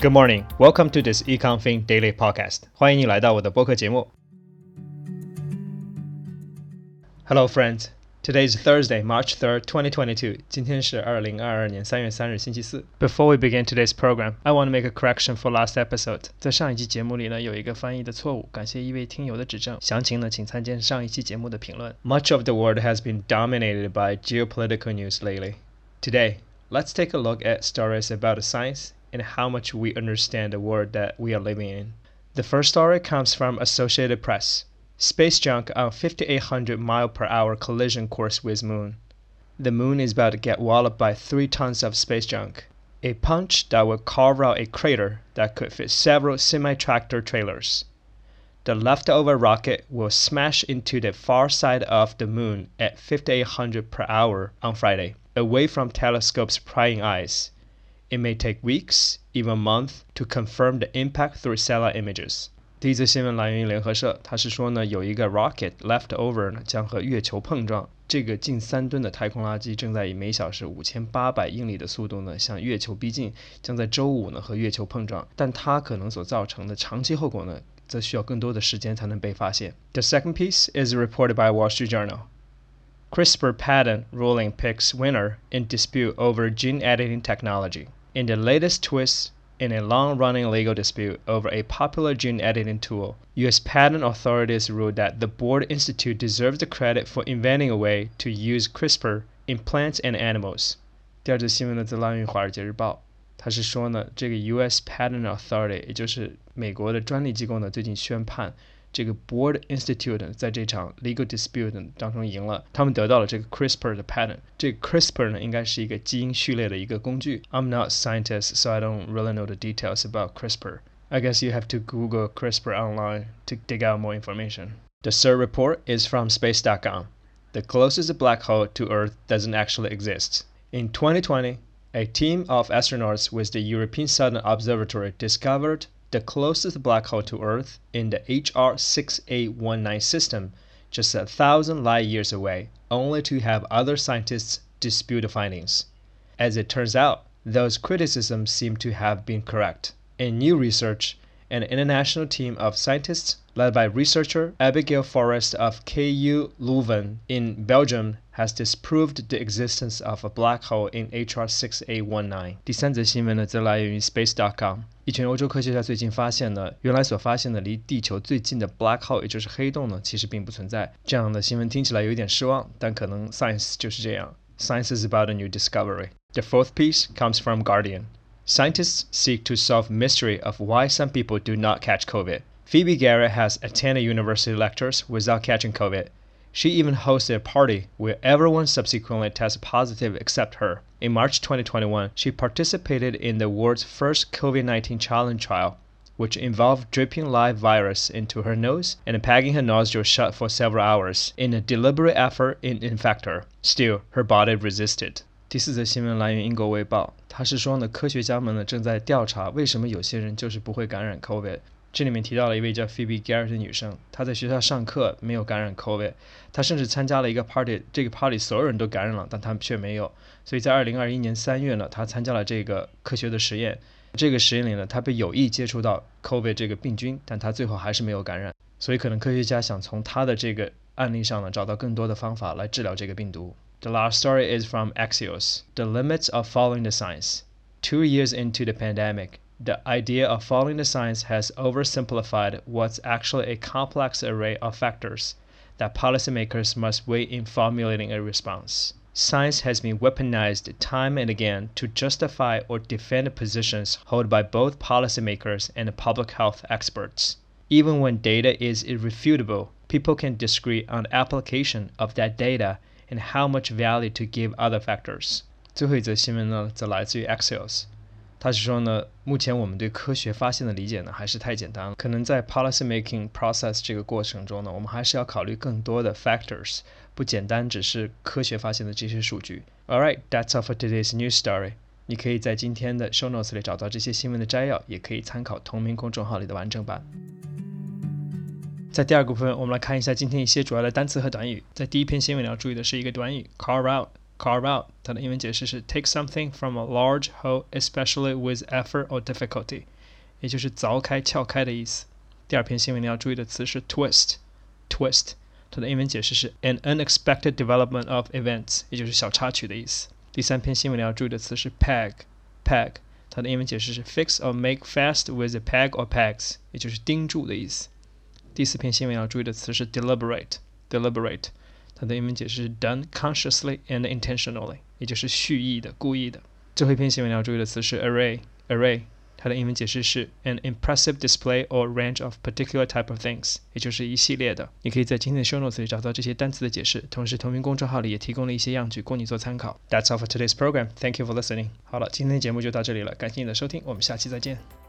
Good morning, welcome to this EconFin Daily Podcast. 欢迎你来到我的播客节目。Hello, friends. Today is Thursday, March 3rd, 2022. 今天是二零二二年三月三日，星期四。Before we begin today's program, I want to make a correction for last episode. 在上一期节目里呢，有一个翻译的错误，感谢一位听友的指正。详情呢，请参见上一期节目的评论。Much of the world has been dominated by geopolitical news lately. Today, let's take a look at stories about science and how much we understand the world that we are living in. The first story comes from Associated Press. Space junk on 5800 mile per hour collision course with moon. The moon is about to get walloped by 3 tons of space junk. A punch that will carve out a crater that could fit several semi-tractor trailers. The leftover rocket will smash into the far side of the moon at 5800 per hour on Friday, away from telescope's prying eyes. It may take weeks, even months, to confirm the impact through satellite images. 第一则新闻来源于联合社，它是说呢，有一个 rocket leftover 呢将和月球碰撞。这个近三吨的太空垃圾正在以每小时五千八百英里的速度呢向月球逼近，将在周五呢和月球碰撞。但它可能所造成的长期后果呢，则需要更多的时间才能被发现。The second piece is reported by Wall Street Journal. CRISPR patent ruling picks winner in dispute over gene editing technology. in the latest twist in a long running legal dispute over a popular gene editing tool, U.S. patent authorities ruled that the Broad Institute deserves the credit for inventing a way to use CRISPR in plants and animals. U.S. Patent Authority，也就是美国的专利机构呢，最近宣判这个 Broad Institute 在这场 legal dispute 当中赢了，他们得到了这个 CRISPR 的 patent。这个 CRISPR 呢，应该是一个基因序列的一个工具。I'm not scientist, so I don't really know the details about CRISPR. I guess you have to Google CRISPR online to dig out more information. The Sir report is from space.com. The closest black hole to Earth doesn't actually exist. In 2020, a team of astronauts with the European Southern Observatory discovered the closest black hole to Earth in the HR 6819 system, just a thousand light years away, only to have other scientists dispute the findings. As it turns out, those criticisms seem to have been correct. In new research, an international team of scientists led by researcher Abigail Frost of KU Leuven in Belgium has disproved the existence of a black hole in HR 6819. 第三则新闻呢，则来源于 Space.com。一群欧洲科学家最近发现呢，原来所发现的离地球最近的 black hole，也就是黑洞呢，其实并不存在。这样的新闻听起来有一点失望，但可能 science 就是这样。Science is about a new discovery. The fourth piece comes from Guardian. Scientists seek to solve mystery of why some people do not catch COVID. Phoebe Garrett has attended university lectures without catching COVID. She even hosted a party where everyone subsequently tested positive except her. In March 2021, she participated in the world's first COVID 19 challenge trial, which involved dripping live virus into her nose and pegging her nostrils shut for several hours in a deliberate effort to infect her. Still, her body resisted. 第四则新闻来源英国卫报，他是说呢，科学家们呢正在调查为什么有些人就是不会感染 COVID。 这里面提到了一位叫 Phoebe Garrett 的女生，她在学校上课没有感染 COVID，她甚至参加了一个 party，这个 party 所有人都感染了，但她却没有。所以在2021年3月呢，她参加了这个科学的实验。这个实验里呢，她被有意接触到 COVID 这个病菌，但她最后还是没有感染。所以可能科学家想从她的这个案例上呢，找到更多的方法来治疗这个病毒。The last story is from Axios The Limits of Following the Science. Two years into the pandemic, the idea of following the science has oversimplified what's actually a complex array of factors that policymakers must weigh in formulating a response. Science has been weaponized time and again to justify or defend positions held by both policymakers and public health experts. Even when data is irrefutable, people can disagree on the application of that data and how much value to give other factors. 最后一则新闻呢，则来自于 Axios。 他是说呢，目前我们对科学发现的理解呢，还是太简单了。可能在 policy making process 这个过程中呢，我们还是要考虑更多的 factors，不简单只是科学发现的这些数据。All right, that's all for today's news story. 你可以在今天的 show notes 里找到这些新闻的摘要，也可以参考同名公众号里的完整版。在第二个部分，我们来看一下今天一些主要的单词和短语。在第一篇新闻里要注意的是一个短语 carve out，carve out，它的英文解释是 take something from a large whole, especially with effort or difficulty，也就是凿开、撬开的意思。第二篇新闻你要注意的词是 twist，twist，它的英文解释是 an unexpected development of events，也就是小插曲的意思。第三篇新闻你要注意的词是 peg，peg，它的英文解释是 fix or make fast with a peg or pegs，也就是钉住的意思。第四篇新闻要注意的词是 deliberate，deliberate。 它的英文解释是 done consciously and intentionally，也就是蓄意的、故意的。最后一篇新闻要注意的词是 array，array，它的英文解释是 an impressive display or range of particular type of things，也就是一系列的。你可以在今天的 show notes 里找到这些单词的解释，同时同名公众号里也提供了一些样句供你做参考。That's all for today's program. Thank you for listening. 好了，今天的节目就到这里了，感谢你的收听，我们下期再见。